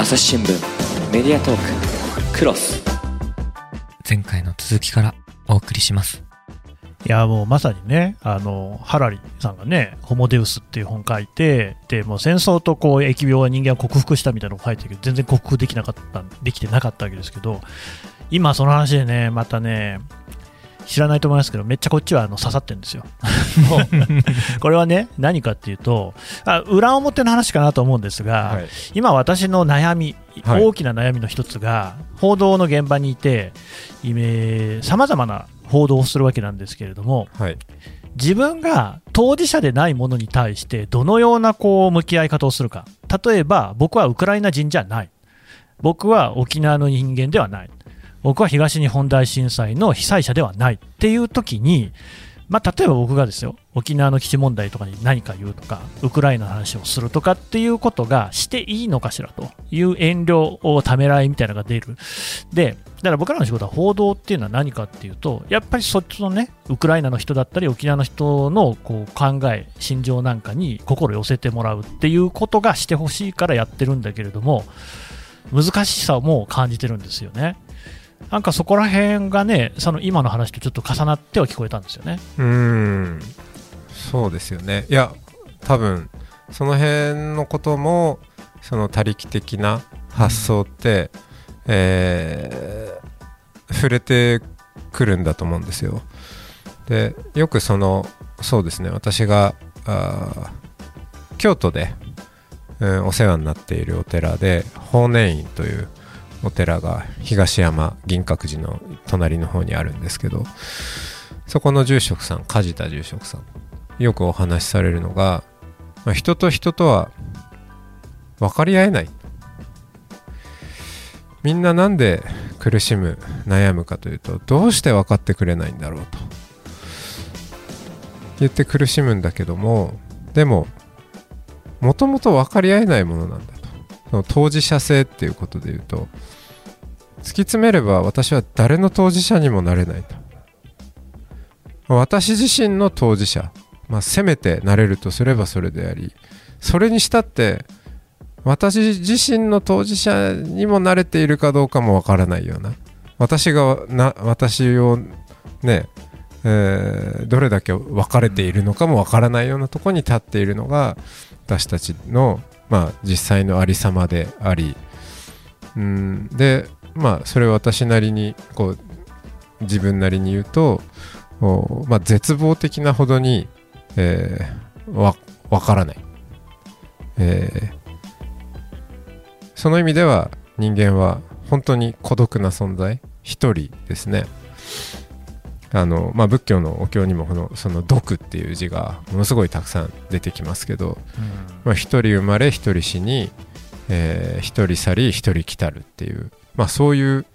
朝日新聞メディアトーククロス。前回の続きからお送りします。いやもうまさにね、あのハラリさんがね、ホモデウスっていう本書いて、でもう戦争とこう疫病は人間を克服したみたいなのを書いてるけど、全然克服できなかった、できてなかったわけですけど、今その話でね、またね、知らないと思いますけど、めっちゃこっちはあの刺さってるんですよ。これはね、何かっていうと、あ裏表の話かなと思うんですが、はい。今、私の悩み、はい。大きな悩みの一つが、報道の現場にいて、さまざまな報道をするわけなんですけれども、はい。自分が当事者でないものに対して、どのようなこう向き合い方をするか、例えば僕はウクライナ人じゃない、僕は沖縄の人間ではない、僕は東日本大震災の被災者ではないっていう時に、まあ、例えば僕がですよ沖縄の基地問題とかに何か言うとかウクライナの話をするとかっていうことがしていいのかしらという遠慮をためらいみたいなのが出るでだから僕らの仕事は報道っていうのは何かっていうとやっぱりそっちのねウクライナの人だったり沖縄の人のこう考え心情なんかに心寄せてもらうっていうことがしてほしいからやってるんだけれども難しさも感じてるんですよね。なんかそこら辺がね、その今の話とちょっと重なっては聞こえたんですよね。うーん。そうですよね。いや多分その辺のこともその他力的な発想って、えー触れてくるんだと思うんですよ。でよくそのそうですね私があー京都で、うんお世話になっているお寺で法然院というお寺が東山銀閣寺の隣の方にあるんですけどそこの住職さん梶田住職さんよくお話しされるのが、まあ人と人とは分かり合えない。みんななんで苦しむ悩むかというとどうして分かってくれないんだろうと。言って苦しむんだけどもでももともと分かり合えないものなんだ。の当事者性っていうことで言うと突き詰めれば私は誰の当事者にもなれないと。私自身の当事者、まあ、せめてなれるとすればそれでありそれにしたって私自身の当事者にもなれているかどうかもわからないような私がな私をね、えーどれだけ分かれているのかもわからないようなとこに立っているのが私たちの、まあ、実際のありさまでありうんでまあそれを私なりにこう自分なりに言うとまあ、絶望的なほどに、えーわわからない、えーその意味では人間は本当に孤独な存在。一人ですね。あの、まあ、仏教のお経にもこのその「毒」っていう字がものすごいたくさん出てきますけど、まあ、一人生まれ一人死に、えー一人去り一人来たるっていう、まあ、そういう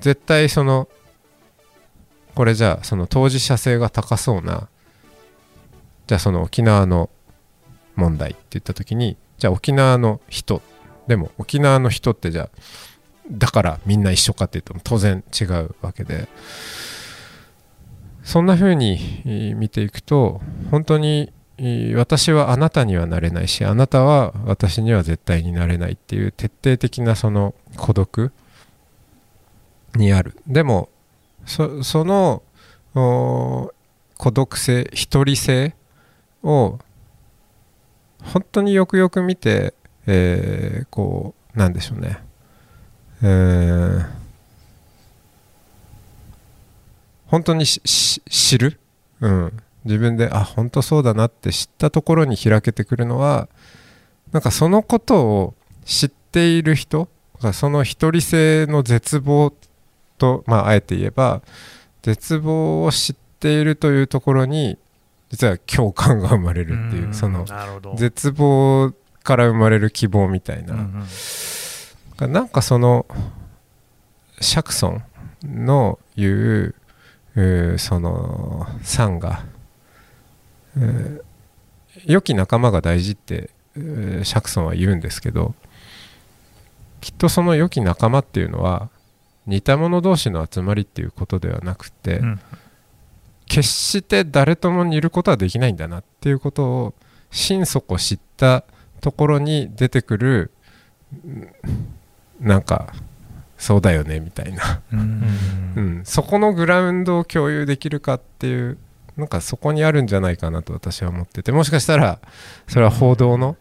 絶対そのこれじゃあその当事者性が高そうなじゃあその沖縄の問題って言った時にじゃあ沖縄の人でも沖縄の人ってじゃあだからみんな一緒かっていうと当然違うわけでそんな風に見ていくと本当に私はあなたにはなれないしあなたは私には絶対になれないっていう徹底的なその孤独にある。でもその孤独性一人性を本当によくよく見て、えーこうなんでしょうね、えー本当にしし知る、うん、自分であ本当そうだなって知ったところに開けてくるのはなんかそのことを知っている人その一人性の絶望と、まあ、あえて言えば絶望を知っているというところに実は共感が生まれるっていううん。その絶望から生まれる希望みたいな、うんうん。なんかその釈尊の言うその賛が、えー良き仲間が大事ってえー釈尊は言うんですけどきっとその良き仲間っていうのは似た者同士の集まりっていうことではなくて、うん。決して誰とも似ることはできないんだなっていうことを心底知ったところに出てくるなんかそうだよねみたいな、ううん。ん うん、そこのグラウンドを共有できるかっていうなんかそこにあるんじゃないかなと私は思ってて。もしかしたらそれは報道の、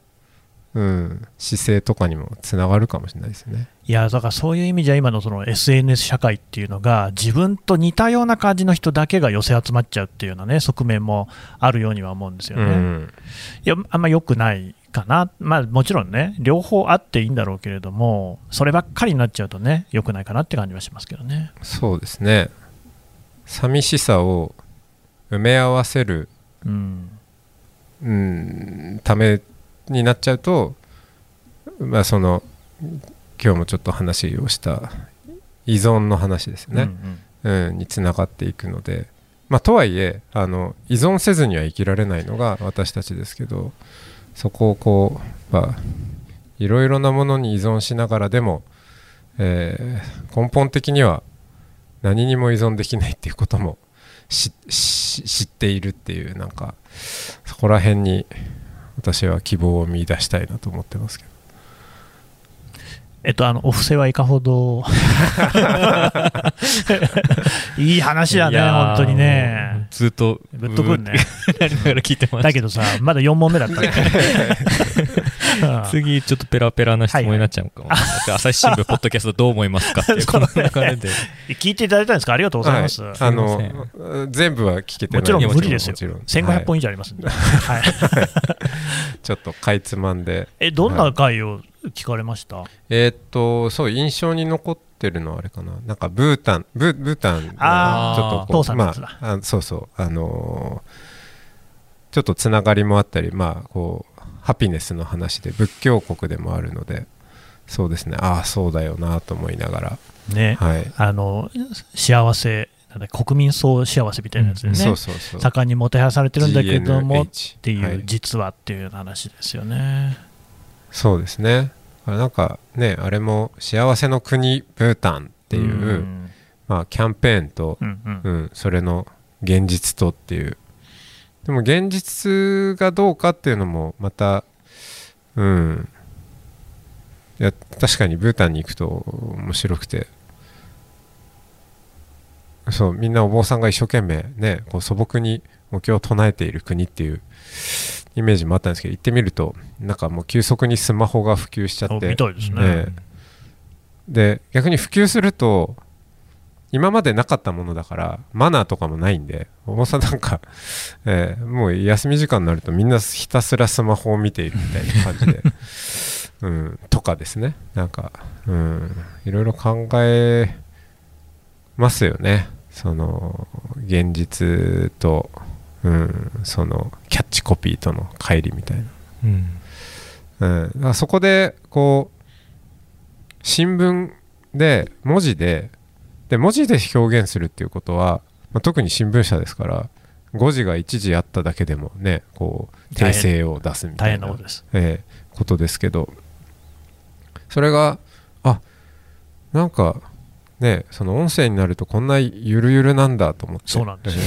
うん、姿勢とかにもつながるかもしれないですね。いやだからそういう意味じゃ今のその SNS 社会っていうのが自分と似たような感じの人だけが寄せ集まっちゃうっていうようなね側面もあるようには思うんですよね。うん。いやあんま良くないかな、まあ、もちろんね両方あっていいんだろうけれどもそればっかりになっちゃうとね良くないかなって感じはしますけどね。そうですね。寂しさを埋め合わせる、うんうん、ためになっちゃうと、まあ、その今日もちょっと話をした依存の話ですうんうね、ん。うんにつながっていくので、まあ、とはいえあの依存せずには生きられないのが私たちですけどそこをこう、まあ、いろいろなものに依存しながらでも、えー根本的には何にも依存できないっていうことも知っているっていうなんかそこら辺に私は希望を見出したいなと思ってますけど。えっと、あのお布施はいかほど。いい話だね、本当にね。ずっとぶっとくんね。なりながら聞いてましただけどさ、まだ4問目だった 次ちょっとペラペラな質問になっちゃうかも、朝日新聞ポッドキャストどう思いますかっていう この流れで。聞いていただいたんですか？ありがとうございます。はい、あの全部は聞けてない。もちろん無理ですよ。もちろん。1500本以上ありますんで。はいちょっとかいつまんで。え、どんな回を聞かれました？えーっとそう印象に残ってるのはあれかな。なんかブータン。ブブータンちょっとまああそうそうあのーちょっとつながりもあったりまあこうハピネスの話で仏教国でもあるのでそうですね。ああそうだよなと思いながら。ね。はい、あの、幸せ、国民総幸せみたいなやつでね。そうそうそう。盛んにもてはやされてるんだけども、っていう、はい。実はっていう話ですよね。そうですね。あなんかねあれも幸せの国ブータンっていう、ん。まあ、キャンペーンとうんうん。うん、それの現実とっていう。でも現実がどうかっていうのもまたうん。いや確かにブータンに行くと面白くてそうみんなお坊さんが一生懸命ねこう素朴にお経を唱えている国っていうイメージもあったんですけど行ってみるとなんかもう急速にスマホが普及しちゃあってで逆に普及すると今までなかったものだからマナーとかもないんでお坊さんなんか、ええもう休み時間になるとみんなひたすらスマホを見ているみたいな感じで、うん、とかですね。なんか、うん、いろいろ考えますよねその現実と、うん、そのキャッチコピーとの乖離みたいな。うんうん、そこでこう新聞で文字でで文字で表現するっていうことは、まあ、特に新聞社ですから誤字が一時あっただけでもねこう訂正を出すみた大いなことです。ええことですけどそれがあなんかねその音声になるとこんなゆるゆるなんだと思って。そうなんですよ。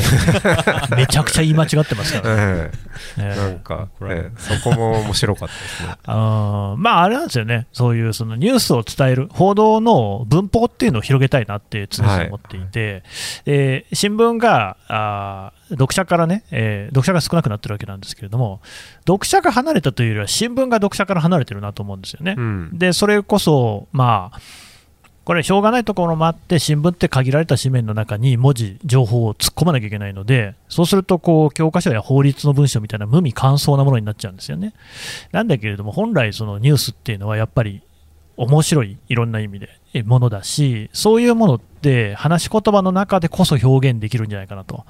めちゃくちゃ言い間違ってますから。ね。ええ。ええ。なんか、そこも面白かったですね。あーまあ、あれなんですよね、そういうそのニュースを伝える、報道の文法っていうのを広げたいなって常々思っていて、で新聞があー読者からね、えー読者が少なくなってるわけなんですけれども、読者が離れたというよりは、新聞が読者から離れてるなと思うんですよね。うん。で、それこそ、まあ、これ、しょうがないところもあって、新聞って限られた紙面の中に文字、情報を突っ込まなきゃいけないので、そうするとこう、教科書や法律の文章みたいな無味乾燥なものになっちゃうんですよね。なんだけれども、本来、そのニュースっていうのは、やっぱり面白い、いろんな意味でえものだし、そういうものって、話し言葉の中でこそ表現できるんじゃないかなと。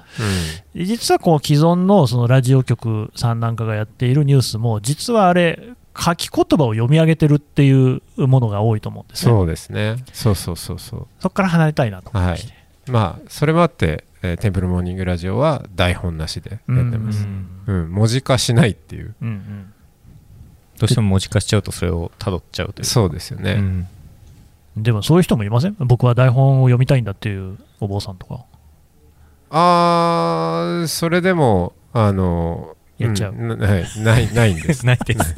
で実はこう既存のそのラジオ局さんなんかがやっているニュースも、実はあれ、書き言葉を読み上げてるっていうものが多いと思うんですね。そうですね。そうそうそうそう。そこから離れたいなと思いまして。まあそれもあって、えーテンプルモーニングラジオは台本なしでやってます、うん。うん文字化しないっていう。うんうん。どうしても文字化しちゃうとそれを辿っちゃうという。そうですよね、うん。でもそういう人もいません？僕は台本を読みたいんだっていうお坊さんとか。あーそれでもあのやっちゃう。ん。なはい。ないないんです。ないです。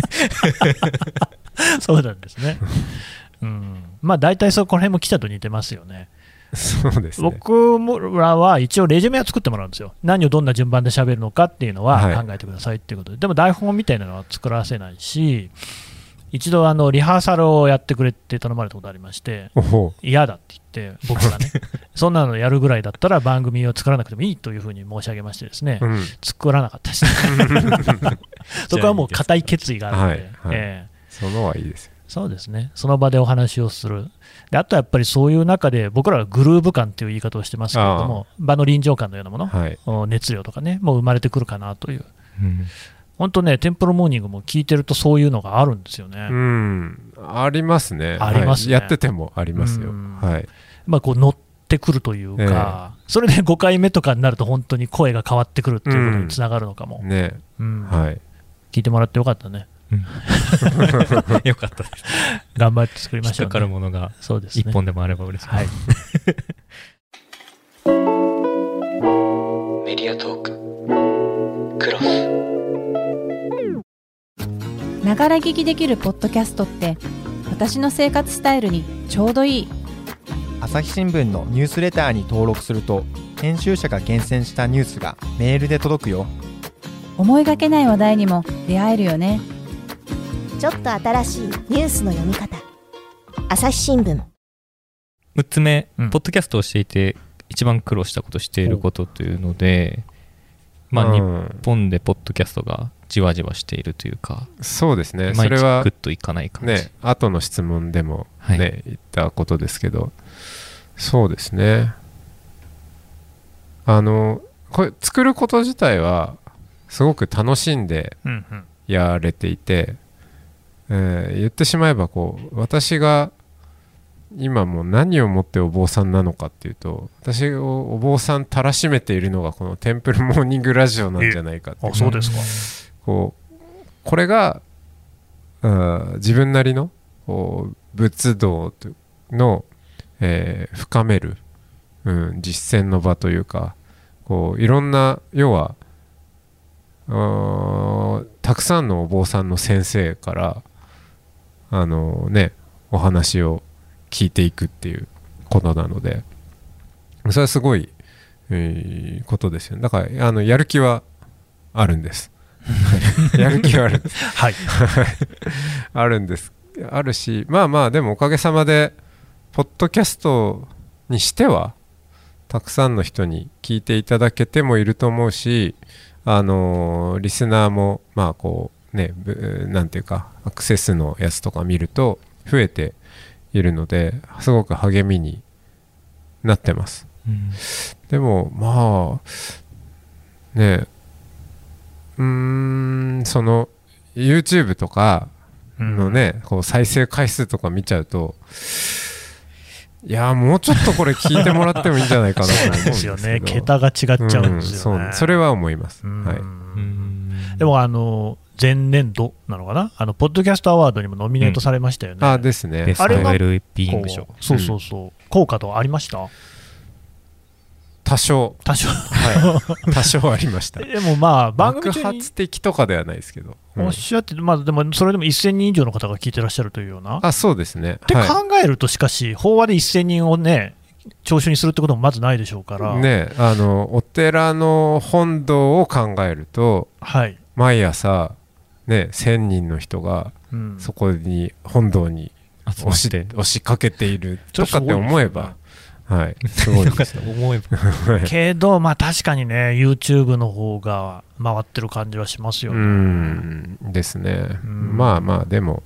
そうなんですね。うん、まあ大体そこら辺も記者と似てますよね。そうですね。僕らは一応レジュメを作ってもらうんですよ。何をどんな順番で喋るのかっていうのははい。考えてくださいっていうことで。でも台本みたいなのは作らせないし、一度あのリハーサルをやってくれって頼まれたことありまして、嫌だって言って、僕がね、そんなのやるぐらいだったら番組を作らなくてもいいというふうに申し上げましてですね、うん。作らなかったですね。そこはもう固い決意があるので、はいはい。ええそのはいいですよ。そうですね、その場でお話をする、であとはやっぱりそういう中で、僕らはグルーヴ感という言い方をしてますけれども、場の臨場感のようなもの、はい。お熱量とかね、もう生まれてくるかなという、うん本当ね、テンプルモーニングも聞いてると、そういうのがあるんですよね。うん。ありますね。ありますね。はい。やっててもありますよ。うん。はい。まあ、こう乗ってくるというか、それで5回目とかになると、本当に声が変わってくるっていうことにつながるのかも、ね。うん。はい。聞いてもらってよかったね、よかったです。頑張って作りましょう、引っかかるね、ものがそうですね。一本でもあれば嬉しい。はい。メディアトーク。クロスながら聞きできるポッドキャストって私の生活スタイルにちょうどいい。朝日新聞のニュースレターに登録すると編集者が厳選したニュースがメールで届くよ。思いがけない話題にも出会えるよね。ちょっと新しいニュースの読み方。朝日新聞。6つ目、うん。ポッドキャストをしていて一番苦労したことしていることというので、まあ、日うん。本でポッドキャストがじわじわしているというか、そうですね。それはグッといかない感じ。ね後の質問でもはい。ね言ったことですけど。そうですね。あのこれ作ること自体はすごく楽しんでうんうん。やれていて、えー言ってしまえばこう私が今もう何をもってお坊さんなのかっていうと私をお坊さんたらしめているのがこのテンプルモーニングラジオなんじゃないかってそうですか、こうこれが自分なりの仏道の、えー深める、うん、実践の場というかこういろんな要はたくさんのお坊さんの先生からあのねお話を聞いていくっていうことなのでそれはすごい、えーことですよ。ねだからあのやる気はあるんです。やる気はある。はい、あるんです。あるしまあまあでもおかげさまでポッドキャストにしてはたくさんの人に聞いていただけてもいると思うしあのーリスナーもまあこうねぶなんていうかアクセスのやつとか見ると増えているのですごく励みになってます。うん。でもまあねうーんその YouTube とかのね、こう再生回数とか見ちゃうといやーもうちょっとこれ聞いてもらってもいいんじゃないかなと思うんで ですすよね、桁が違っちゃうんですよね。うんそうそれは思います、うん。はい、うんでも、あの前年度なのかな、あのポッドキャストアワードにもノミネートされましたよね。あですね。ベストあれそうそうそう、効果とかありました？多少。多少。はい。多少ありました。でもまあ、番組爆中に。発的とかではないですけど、うん。おっしゃってて、まあ、でもそれでも1000人以上の方が聞いてらっしゃるというような。っあそうですね。てはい。考えると、しかし、法話で1000人をね、聴取にするってこともまずないでしょうから、ねあのお寺の本堂を考えるとはい、毎朝ね1000人の人がうん、そこに本堂に押しって。押しかけているとかって思えば、はい、すごいですけど、まあ確かにね、YouTube の方が回ってる感じはしますようね。んですね、うん。まあまあでも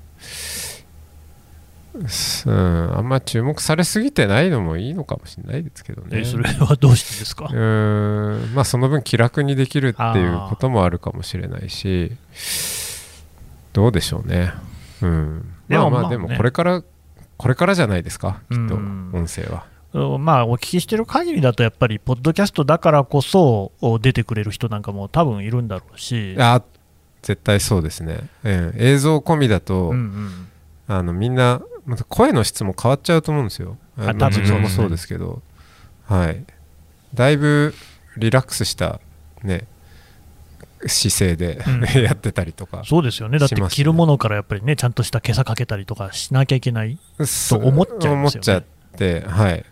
すうんあんま注目されすぎてないのもいいのかもしれないですけどね。えそれはどうしてですか、うーんまあその分気楽にできるっていうこともあるかもしれないしどうでしょうね。うん。まあね。まあまあでもこれからこれからじゃないですかきっとうん。音声は。うんまあ、お聞きしてる限りだと、やっぱり、ポッドキャストだからこそ出てくれる人なんかも多分いるんだろうし、あ絶対そうですね、うん映像込みだと、うんうん。あのみんなまた声の質も変わっちゃうと思うんですよ。ああ多分自分もそうですけど。はい。だいぶリラックスしたね姿勢で、うん。やってたりとかそうですよね、だって着るものからやっぱりね、ちゃんとした今朝かけたりとかしなきゃいけない、そ思っちゃいますよね。思っちゃってはい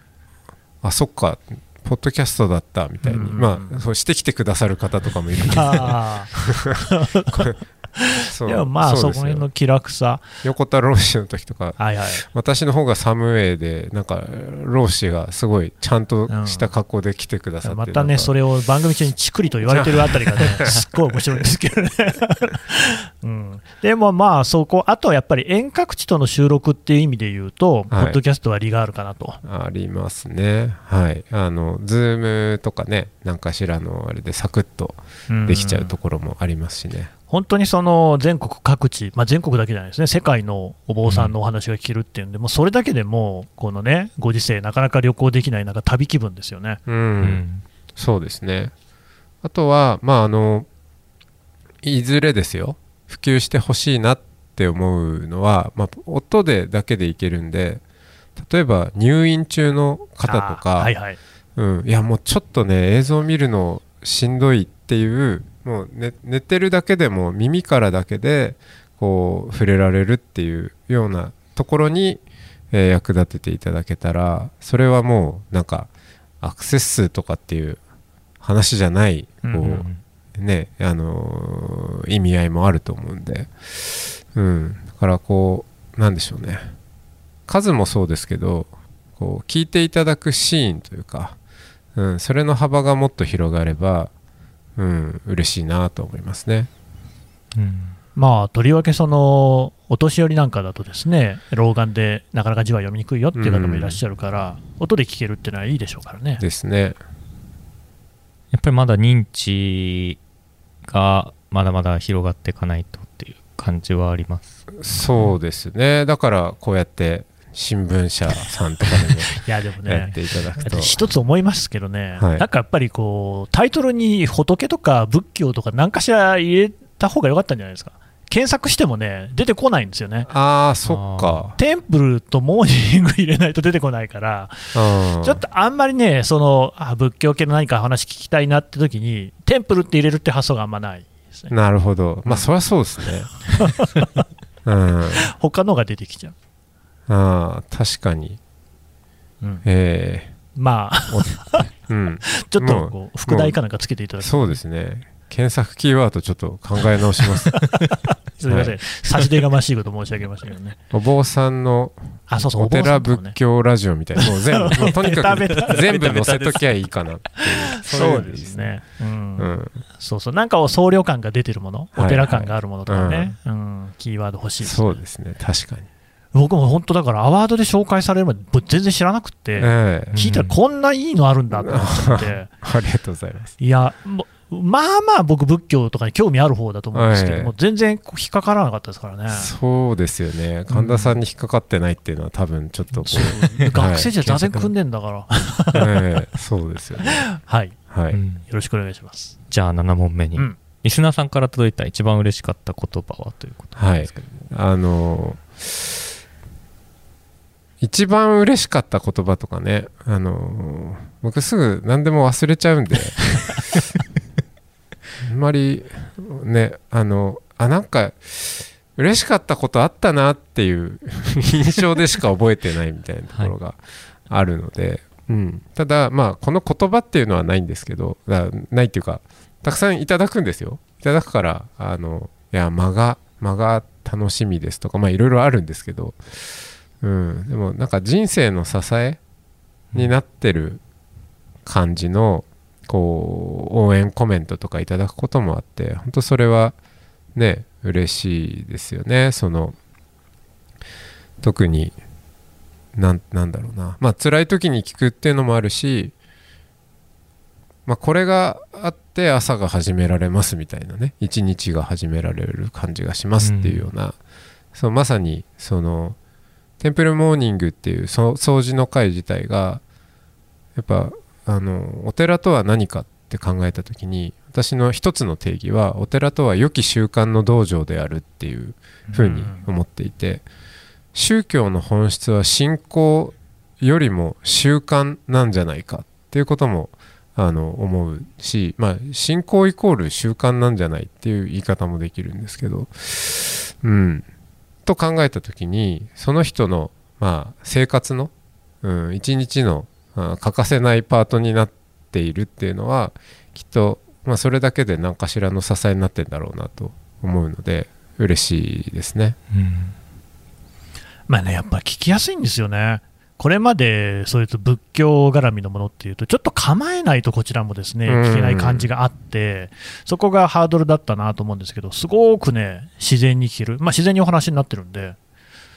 あそっかポッドキャストだったみたいに、うんまあそうしてきてくださる方とかもいるんで いやまあ、そこですよ。ら辺の気楽さ、横田老子の時とかはいはい、私の方がサムウェイでなんか老子がすごいちゃんとした格好で来てくださって、またね、それれを番組中にチクリと言われてるあたりがね、すっごい面白いんですけどね。うん、でもまあ、そこ、あとはやっぱり遠隔地との収録っていう意味で言うと、ポッドキャストは利があるかなと。ありますね。はい。あのズームとかね何かしらのあれでサクッとできちゃうところもありますしね、本当にその全国各地、まあ、全国だけじゃないですね、世界のお坊さんのお話が聞けるっていうんで、もうそれだけでもう、このね、ご時世、なかなか旅行できない、なんか旅気分ですよね。うん。うんそうですね。あとはまああのいずれですよ。普及してほしいなって思うのは、まあ、音でだけでいけるんで例えば入院中の方とか、はいはい、うん、いやもうちょっとね映像見るのしんどいっていうもう寝寝てるだけでも耳からだけでこう触れられるっていうようなところに、えー役立てていただけたらそれはもうなんかアクセス数とかっていう話じゃないこう、うん。ねあのー意味合いもあると思うんで、うん、だからこうなんでしょうね。数もそうですけどこう聞いていただくシーンというか、うん、それの幅がもっと広がれば、うん、嬉しいなと思いますね。うんまあ、とりわけそのお年寄りなんかだとですね老眼でなかなか字は読みにくいよっていう方もいらっしゃるから、音で聞けるっていうのはいいでしょうからね。ですね。やっぱりまだ認知がまだまだ広がっていかないとっていう感じはあります。そうですね。だからこうやって新聞社さんとかでも いやでもねやっていただくと。私一つ思いますけどね、はいなんかやっぱりこうタイトルに仏とか仏教とか何かしら入れた方が良かったんじゃないですか。検索してもね、出てこないんですよね。ああ、そっか。テンプルとモーニング入れないと出てこないから、うんちょっとあんまりね、そのあ仏教系の何か話聞きたいなって時に、テンプルって入れるって発想があんまないですね。なるほど。まあ、そりゃそうですね。うん。他のが出てきちゃう。ああ、確かに。うんえまあ、えうん。ちょっとこう副題かなんかつけていただくとそうですね。検索キーワードちょっと考え直します。すみません、は差し出がましいこと申し上げましたけどね。お坊さんのあ、そうそう、お寺仏教ラジオみたいな。もう全部、もうとにかく全部載せときゃいいかなっていう。そうです。ね。うんうん。そうそう、なんか僧侶感が出てるもの、はいお寺感があるものとかね、うんキーワード欲しいですねそうですね。確かに。僕も本当だから、アワードで紹介されるまで、僕全然知らなくて、ええ。聞いたらこんないいのあるんだと思っちゃって、ありがとうございます。いや、もうまあまあ僕、仏教とかに興味ある方だと思うんですけども、はい全然引っかからなかったですからね。そうですよね。神田さんに引っかかってないっていうのは多分ちょっとこう、学生時代座禅組んでんだから、ええそうですよね。はい、はい。うん。よろしくお願いします。じゃあ7問目に、うん。リスナーさんから届いた一番嬉しかった言葉はということなんですけども、あの一番嬉しかった言葉とかね、あの僕すぐ何でも忘れちゃうんで。あんまりねあのあなんか嬉しかったことあったなっていう 印象でしか覚えてないみたいなところがあるので、うん、ただまあこの言葉っていうのはないんですけどだないっていうかたくさんいただくんですよ。いただくからあのいや間が間が楽しみですとかまあいろいろあるんですけど、うん、でもなんか人生の支えになってる感じのこう応援コメントとかいただくこともあって本当それはね嬉しいですよね。その特になんなんだろうな。まあ辛い時に聞くっていうのもあるしまあこれがあって朝が始められますみたいなね。一日が始められる感じがしますっていうような、そうまさにそのテンプルモーニングっていうそ掃除の会自体がやっぱあのお寺とは何かって考えた時に私の一つの定義はお寺とは良き習慣の道場であるっていうふうに思っていて宗教の本質は信仰よりも習慣なんじゃないかっていうこともあの思うし、まあ、信仰イコール習慣なんじゃないっていう言い方もできるんですけど、うん、と考えた時にその人の、まあ、生活の、うん、一日のあ欠かせないパートになっているっていうのはきっと、まあ、それだけで何かしらの支えになってんだろうなと思うので嬉しいですね。うんまあね、やっぱ聞きやすいんですよね。これまでそういうと仏教絡みのものっていうと、ちょっと構えないとこちらもですねうん聞けない感じがあって、そこがハードルだったなと思うんですけど、すごくね、自然に聞ける、まあ、自然にお話になってるんで、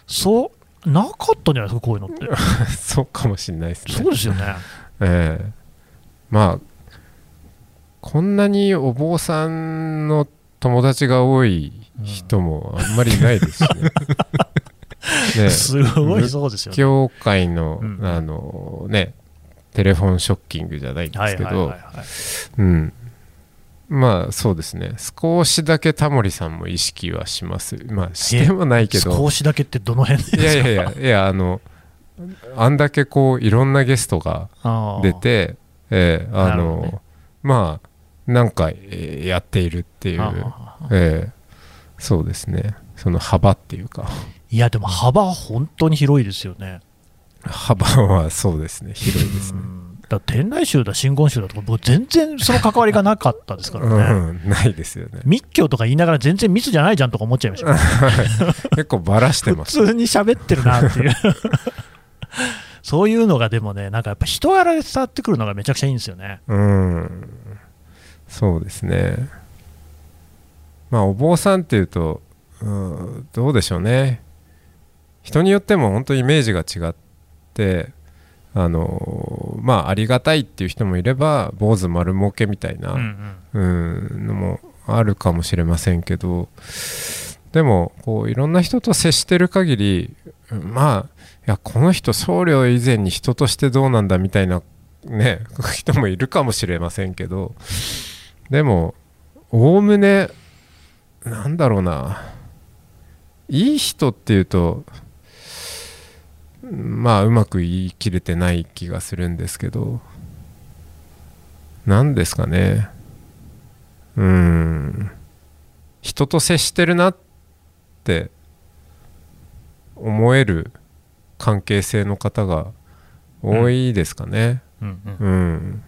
そう、なかったんじゃないですか、こういうのって。そうかもしれないですね。そうですよね。ええまあこんなにお坊さんの友達が多い人もあんまりいないですしね。ね。すごいそうですよね。教会の、うん。あのねテレフォンショッキングじゃないんではいすけどまあそうですね。少しだけタモリさんも意識はします。まあしてもないけど。少しだけってどの辺ですか？いやいやいやいやあのあんだけこういろんなゲストが出て、えーあのね。まあ何回えーやっているっていう、えーそうですね。その幅っていうかいや、でも幅は本当に広いですよね。幅はそうですね広いですねうんだ天台宗だ、真言宗だとか、僕、全然その関わりがなかったですからね。うん、ないですよね密教とか言いながら全然密じゃないじゃんとか思っちゃいました。結構バラして普ます通に喋ってるなっていう。そういうのがでもね、なんかやっぱ人柄で伝わってくるのがめちゃくちゃいいんですよね。うんそうですねまあお坊さんっていうと、うん、どうでしょうね人によっても本当イメージが違ってあのまあありがたいっていう人もいれば坊主丸儲けみたいな、うんのもあるかもしれませんけどでもこういろんな人と接してる限りうんまあいやこの人僧侶以前に人としてどうなんだみたいなね 人もいるかもしれませんけどでもおおむねなんだろうないい人っていうとまあうまく言い切れてない気がするんですけど。何ですかね。うーん。人と接してるなって思える関係性の方が多いですかね。うんうん。うん、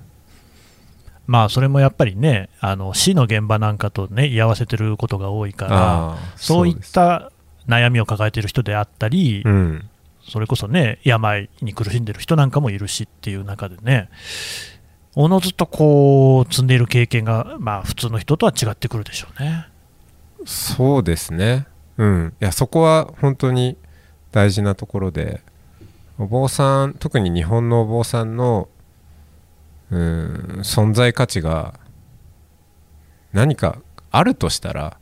まあそれもやっぱりね、あの死の現場なんかとね、居合わせてることが多いから、そういった悩みを抱えている人であったり、うん、それこそね、病に苦しんでる人なんかもいるしっていう中でね、おのずとこう積んでいる経験が、まあ、普通の人とは違ってくるでしょうね。そうですね。うん、いやそこは本当に大事なところでお坊さん特に日本のお坊さんのうん存在価値が何かあるとしたら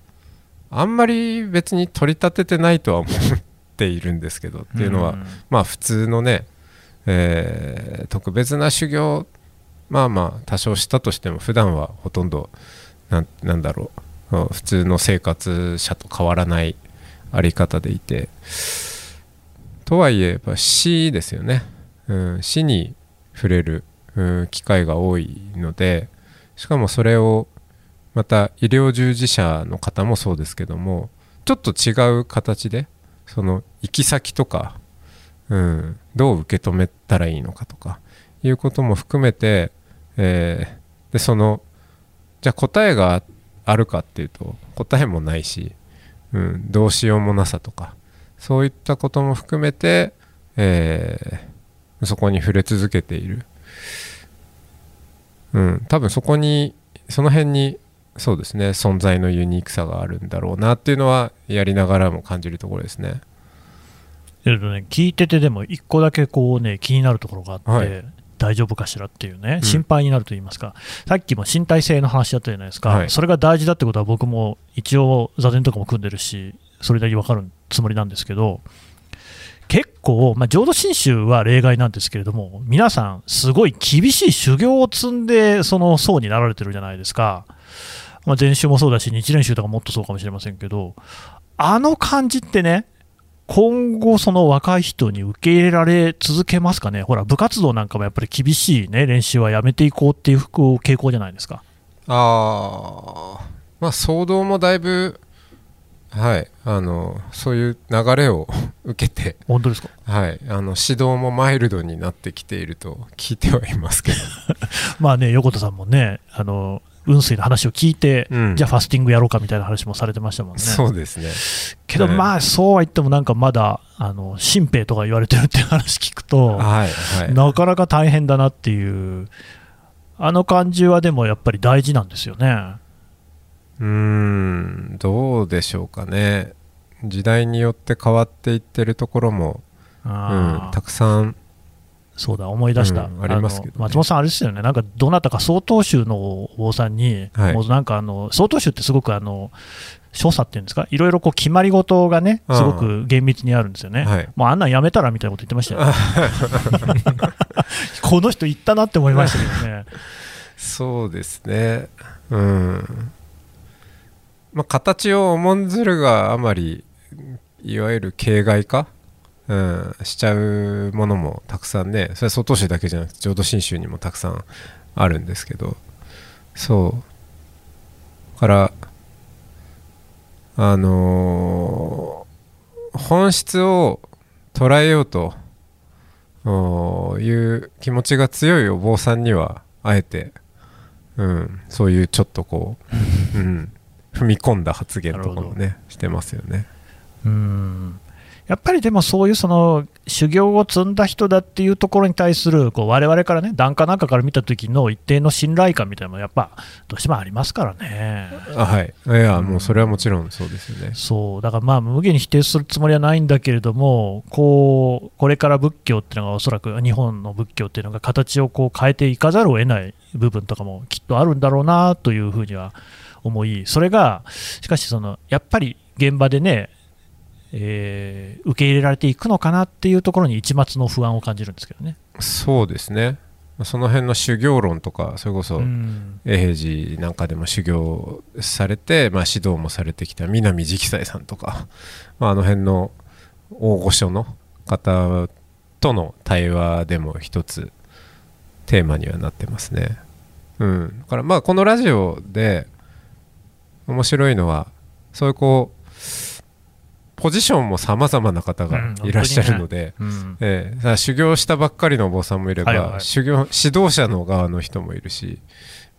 あんまり別に取り立ててないとは思うっているんですけどっていうのは、ん。まあ普通のね、えー特別な修行まあまあ多少したとしても普段はほとんどなんなんだろううん普通の生活者と変わらないあり方でいて。とはいえやっぱ死ですよね、うん、死に触れる、うん機会が多いのでしかもそれをまた医療従事者の方もそうですけどもちょっと違う形でその行き先とか、うん、どう受け止めたらいいのかとかいうことも含めて、えーでそのじゃあ答えがあるかっていうと答えもないし、うん、どうしようもなさとかそういったことも含めて、えーそこに触れ続けている、うん、多分そこにその辺にそうですね。存在のユニークさがあるんだろうなっていうのはやりながらも感じるところですね。えっとね、聞いててでも一個だけこう、ね、気になるところがあって、はい。大丈夫かしらっていうね、うん。心配になると言いますか、さっきも身体性の話だったじゃないですか、はい。それが大事だってことは僕も一応座禅とかも組んでるしそれだけ分かるつもりなんですけど結構、まあ、浄土真宗は例外なんですけれども皆さんすごい厳しい修行を積んでその層になられてるじゃないですか、まあ、禅宗もそうだし日蓮宗とかもっとそうかもしれませんけどあの感じってね今後、その若い人に受け入れられ続けますかね、ほら、部活動なんかもやっぱり厳しい、ね、練習はやめていこうっていう傾向じゃないですか。ああまあ騒動もだいぶはいあのそういう流れを受けて本当ですか？はいあの指導もマイルドになってきていると聞いてはいますけど。まあね、横田さんもね、あの雲水の話を聞いて、うん。じゃあファスティングやろうかみたいな話もされてましたもん。ね。そうですねけど、まあ、そうは言っても、なん。かまだ、あの新兵とか言われてるっていう話聞くと、はいはいなかなか大変だなっていう、あの感じはでもやっぱり大事なん。ですよね。うーん。どうでしょうかね時代によって変わっていってるところも、うん、たくさん。そうだ、思い出した、うんありますけどね。の松本さん、あれですよね、なんかどなたか曹洞宗のお坊さんに、はい。もうなんかあの曹洞宗ってすごくあの所作っていうんですか、いろいろこう決まり事がね、すごく厳密にあるんですよね。はい。もうあんなんやめたらみたいなこと言ってましたよ、この人言ったなって思いましたけどね。そうですね。うん。まあ形を重んずるがあまりいわゆる形骸化、うん、しちゃうものもたくさんねそれは外州だけじゃなくて浄土真宗にもたくさんあるんですけどそう。からあのー本質を捉えようという気持ちが強いお坊さんにはあえて、うん、そういうちょっとこう、うん、踏み込んだ発言とかもねしてますよね。うんやっぱりでもそういうその修行を積んだ人だっていうところに対するこう我々からね、檀家なんかから見た時の一定の信頼感みたいなのもやっぱどうしてもありますからね。あはいいやもうそれはもちろんそうですよね。そうだからまあ無限に否定するつもりはないんだけれどもこうこれから仏教っていうのがおそらく日本の仏教っていうのが形をこう変えていかざるを得ない部分とかもきっとあるんだろうなというふうには思いそれがしかしそのやっぱり現場でね、えー受け入れられていくのかなっていうところに一抹の不安を感じるんですけどね。そうですね。その辺の修行論とかそれこそうん永平寺なんかでも修行されて、まあ、指導もされてきた南直斎さんとか、まあ、あの辺の大御所の方との対話でも一つテーマにはなってますね。うん、だからまあこのラジオで面白いのはそういうこうポジションも様々な方がいらっしゃるので、うん。ええ、だから修行したばっかりのお坊さんもいれば、はいはい。修行指導者の側の人もいるし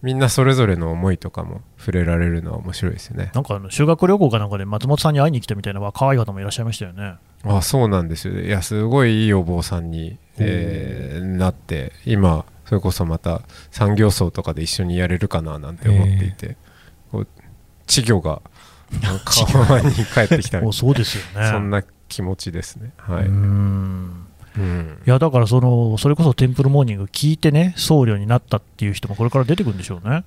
みんなそれぞれの思いとかも触れられるのは面白いですよね。なんかあの修学旅行かなんかで松本さんに会いに来たみたいな若い方もいらっしゃいましたよね。あそうなんですよいやすごいいいお坊さんに、えーなって今それこそまた産業層とかで一緒にやれるかななんて思っていて、こう稚魚が川に帰ってきた そうですよね。なそんな気持ちですねはい、うんうんいやだからその、それこそテンプルモーニング聞いてね、僧侶になったっていう人もこれから出てくるんでしょうね。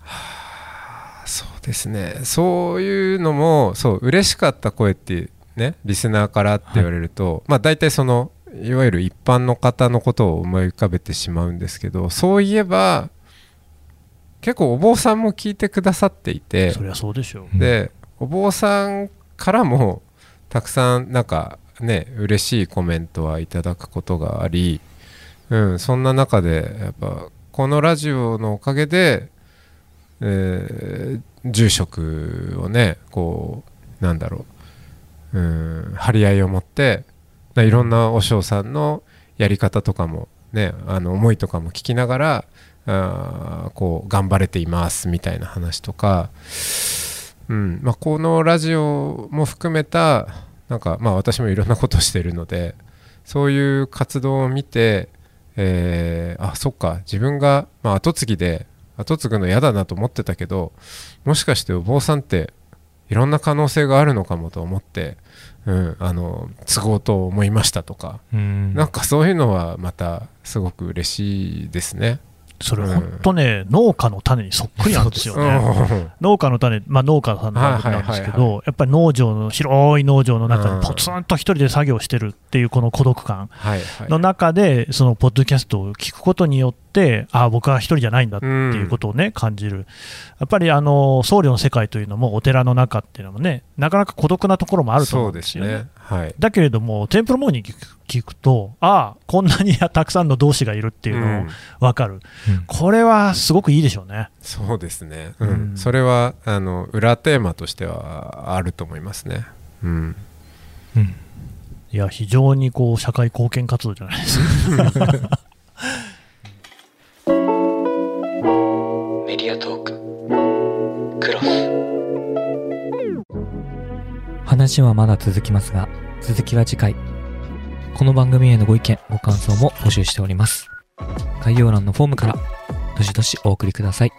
そうですねそういうのもそう嬉しかった声ってねリスナーからって言われると、まあ大体そのいわゆる一般の方のことを思い浮かべてしまうんですけどそういえば結構お坊さんも聞いてくださっていてそりゃそうでしょう。でお坊さんからもたくさんなんかね嬉しいコメントはいただくことがあり、うん、そんな中でやっぱこのラジオのおかげで、えー住職をねこうなんだろう、うん、張り合いを持っていろんな和尚さんのやり方とかもねあの思いとかも聞きながらあーこう頑張れていますみたいな話とか、うん。まあ、このラジオも含めたなんかまあ私もいろんなことしてるのでそういう活動を見て、えーあそっか。自分が、まあ、後継ぎで後継ぐの嫌だなと思ってたけどもしかしてお坊さんっていろんな可能性があるのかもと思って、うん、あの都合と思いましたとか、うん。なんかそういうのはまたすごく嬉しいですね。それ本当ね、農家の種にそっくりなんですようね。ん。農家の種、まあ、農家さんなんですけど、やっぱり農場の、広い農場の中うん。にポツンと一人で作業してるっていうこの孤独感の中で、そのポッドキャストを聞くことによって、ああ、僕は一人じゃないんだっていうことをね、感じる。やっぱりあの僧侶の世界というのも、お寺の中っていうのもね、なかなか孤独なところもあると思うんですよね。はい。だけれども、テンプルモーニング聞くと、ああ、こんなにたくさんの同志がいるっていうのうん。分かる、うん。これはすごくいいでしょうね。そうですね、うん。うん。それはあの裏テーマとしてはあると思いますね、うん、うん。いや、非常にこう社会貢献活動じゃないですか。メディアトーク。クロス話はまだ続きますが、続きは次回。この番組へのご意見、ご感想も募集しております。概要欄のフォームから、どしどしお送りください。